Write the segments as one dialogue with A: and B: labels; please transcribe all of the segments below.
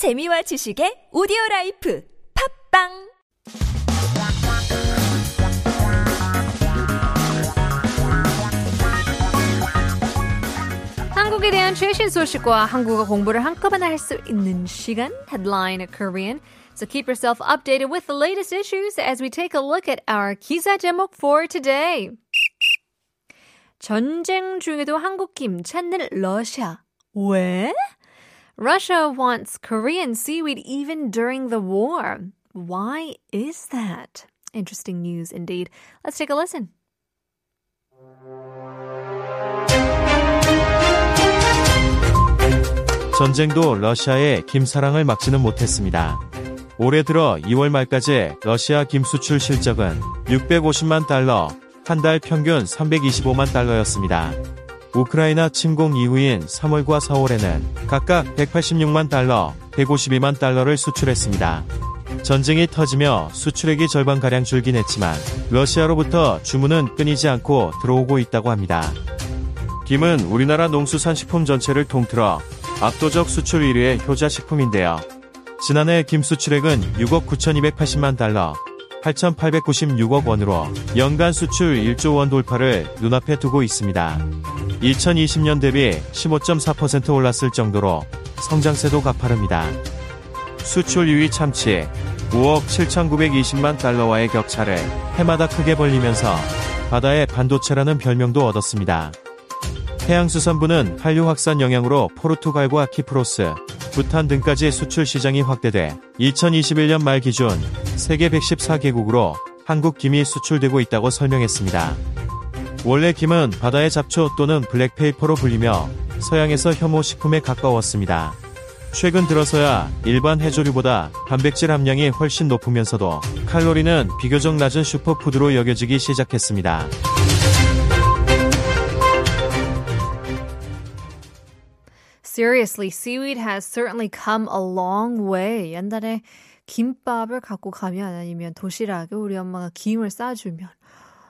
A: 재미와 지식의 오디오 라이프 팝빵
B: 한국에 대한 최신 소식과 한국어 공부를 한꺼번에 할 수 있는 시간 Headline Korean. So keep yourself updated with the latest issues as we take a look at our 기사 제목 for today. 전쟁 중에도 한국 김 찾는 러시아. 왜? Russia wants Korean seaweed even during the war. Why is that? Interesting news indeed. Let's take a listen.
C: 전쟁도 러시아의 김사랑을 막지는 못했습니다. 올해 들어 2월 말까지 러시아 김 수출 실적은 650만 달러, 한 달 평균 325만 달러였습니다. 우크라이나 침공 이후인 3월과 4월에는 각각 186만 달러, 152만 달러를 수출했습니다. 전쟁이 터지며 수출액이 절반가량 줄긴 했지만 러시아로부터 주문은 끊이지 않고 들어오고 있다고 합니다. 김은 우리나라 농수산식품 전체를 통틀어 압도적 수출 1위의 효자식품인데요. 지난해 김 수출액은 6억 9,280만 달러, 8,896억 원으로 연간 수출 1조 원 돌파를 눈앞에 두고 있습니다. 2020년 대비 15.4% 올랐을 정도로 성장세도 가파릅니다. 수출 2위 참치 5억 7,920만 달러와의 격차를 해마다 크게 벌리면서 바다의 반도체라는 별명도 얻었습니다. 해양수산부는 한류 확산 영향으로 포르투갈과 키프로스, 부탄 등까지 수출 시장이 확대돼 2021년 말 기준 세계 114개국으로 한국 김이 수출되고 있다고 설명했습니다. 원래 김은 바다의 잡초 또는 블랙페이퍼로 불리며 서양에서 혐오 식품에 가까웠습니다. 최근 들어서야 일반 해조류보다 단백질 함량이 훨씬 높으면서도 칼로리는 비교적 낮은 슈퍼푸드로 여겨지기 시작했습니다.
B: Seriously, seaweed has certainly come a long way. 옛날에 김밥을 갖고 가면 아니면 도시락에 우리 엄마가 김을 싸주면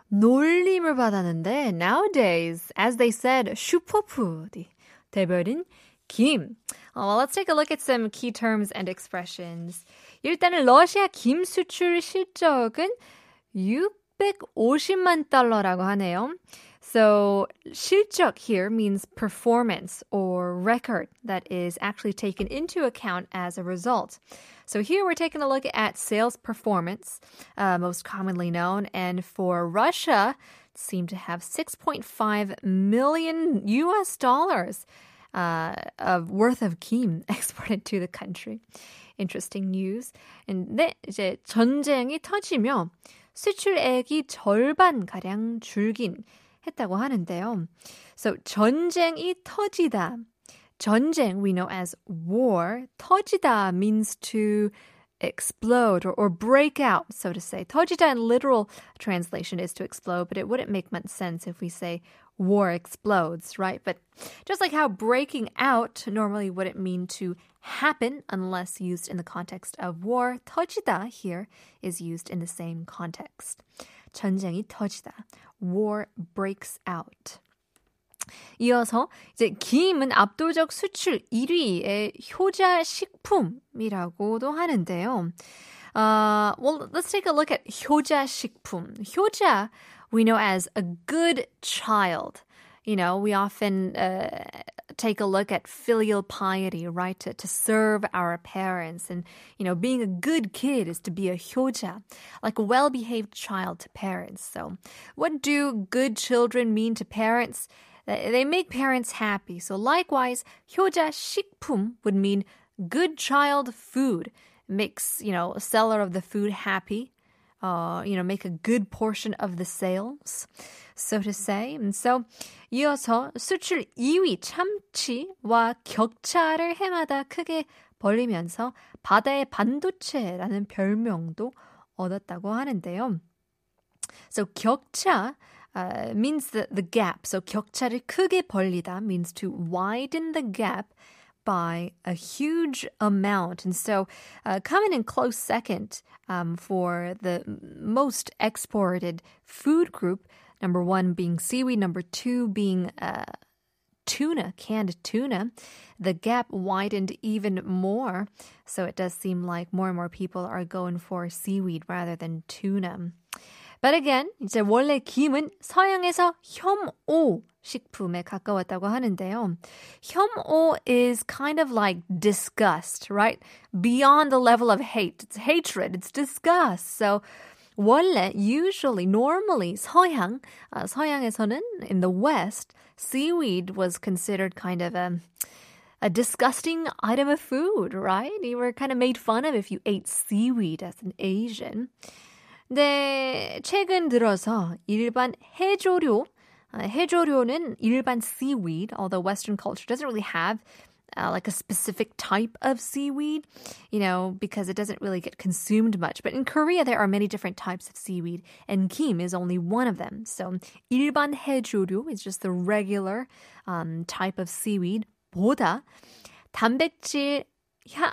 B: 놀림을 받았는데 nowadays, as they said, 슈퍼푸드 대별인 김. Uh, well, let's take a look at some key terms and expressions. 일단은 러시아 김 수출 실적은 650만 달러라고 하네요. So, 실적 here means performance or record that is actually taken into account as a result. So, here we're taking a look at sales performance, uh, most commonly known. And for Russia, seem to have 6.5 million US dollars uh, of worth of kim exported to the country. Interesting news. 근데 이제 전쟁이 터지며 수출액이 절반 가량 줄긴 했다고 하는데요. So 전쟁이 터지다. 전쟁 we know as war. 터지다 means to explode or, or break out, so to say. 터지다 in literal translation is to explode, but it wouldn't make much sense if we say war explodes, right? But just like how breaking out normally wouldn't mean to happen unless used in the context of war, 터지다 here is used in the same context. 전쟁이 터지다. War breaks out. 이어서 이제 김은 압도적 수출 1위의 효자 식품이라고도 하는데요. Uh, well, let's take a look at 효자 식품. 효자 we know as a good child. You know, we often uh, take a look at filial piety, right? To, to serve our parents. And, you know, being a good kid is to be a hyoja, like a well behaved child to parents. So, what do good children mean to parents? They make parents happy. So, likewise, hyoja 식품 would mean good child food. Makes, you know, a seller of the food happy. Uh, you know, make a good portion of the sales, so to say. And so, 이어서 수출 2위 참치와 격차를 해마다 크게 벌리면서 바다의 반도체라는 별명도 얻었다고 하는데요. So 격차 uh, means the, the gap. So 격차를 크게 벌리다 means to widen the gap by a huge amount. And so, uh, coming in close second um, for the most exported food group, number one being seaweed, number two being uh, tuna, canned tuna, the gap widened even more. So it does seem like more and more people are going for seaweed rather than tuna. But again, 이제 원래 김은 서양에서 혐오 식품에 가까웠다고 하는데요. 혐오 is kind of like disgust, right? Beyond the level of hate. It's hatred, it's disgust. So 원래 usually normally 서양 uh, 서양에서는 in the west seaweed was considered kind of a a disgusting item of food, right? You were kind of made fun of if you ate seaweed as an Asian. 네, 최근 들어서 일반 해조류, 해조류는 일반 seaweed, although Western culture doesn't really have uh, like a specific type of seaweed, you know, because it doesn't really get consumed much. But in Korea, there are many different types of seaweed, and kim is only one of them. So 일반 해조류 is just the regular um, type of seaweed. 보다 단백질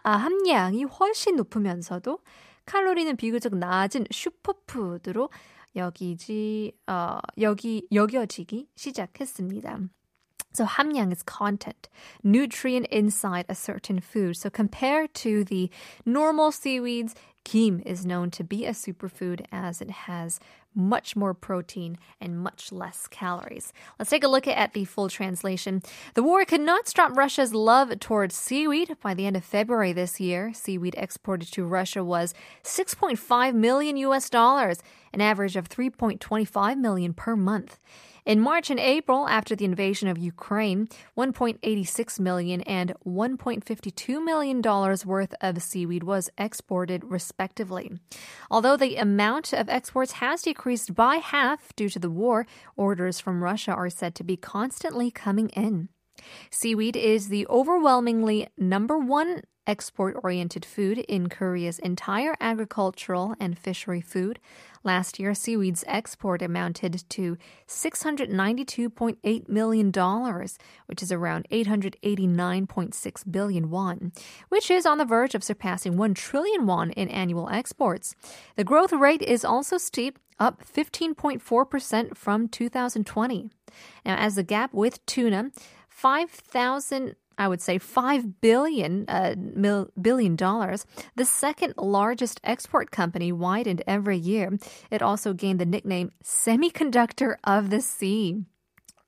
B: 함량이 훨씬 높으면서도 칼로리는 비교적 낮은 슈퍼푸드로 여기지 어, 여기 여겨지기 시작했습니다. So 함량 is content, nutrient inside a certain food. So compared to the normal seaweeds, kim is known to be a superfood as it has much more protein and much less calories. Let's take a look at the full translation. The war could not stop Russia's love towards seaweed. By the end of February this year, seaweed exported to Russia was 6.5 million US dollars, an average of 3.25 million per month. In March and April, after the invasion of Ukraine, 1.86 million and 1.52 million dollars worth of seaweed was exported respectively. Although the amount of exports has decreased by half due to the war, orders from Russia are said to be constantly coming in. Seaweed is the overwhelmingly number one export oriented food in Korea's entire agricultural and fishery food. Last year, seaweed's export amounted to $692.8 million, which is around 889.6 billion won, which is on the verge of surpassing 1 trillion won in annual exports. The growth rate is also steep, up 15.4% from 2020. Now, as the gap with tuna, 5,000 I would say five billion uh, mil, billion dollars, the second largest export company widened every year. It also gained the nickname "semiconductor of the sea."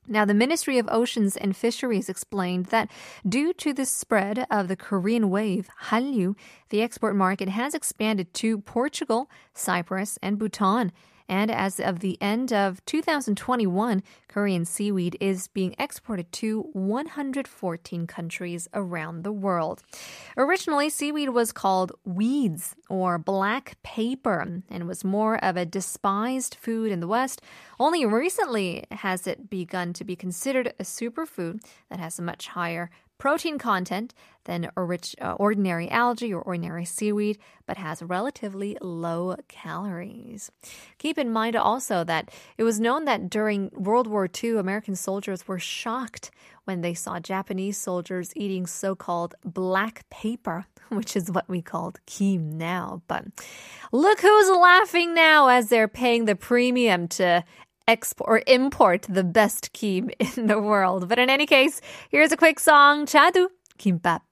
B: Now, the Ministry of Oceans and Fisheries explained that due to the spread of the Korean wave, Hallyu, the export market has expanded to Portugal, Cyprus, and Bhutan. And as of the end of 2021, Korean seaweed is being exported to 114 countries around the world. Originally, seaweed was called weeds or black paper and was more of a despised food in the West. Only recently has it begun to be considered a superfood that has a much higher protein content than rich, uh, ordinary algae or ordinary seaweed, but has relatively low calories. Keep in mind also that it was known that during World War II, American soldiers were shocked when they saw Japanese soldiers eating so called black paper, which is what we called kim now. But look who's laughing now as they're paying the premium to export or import the best kim in the world. But in any case, here's a quick song, Chadu Kimbap.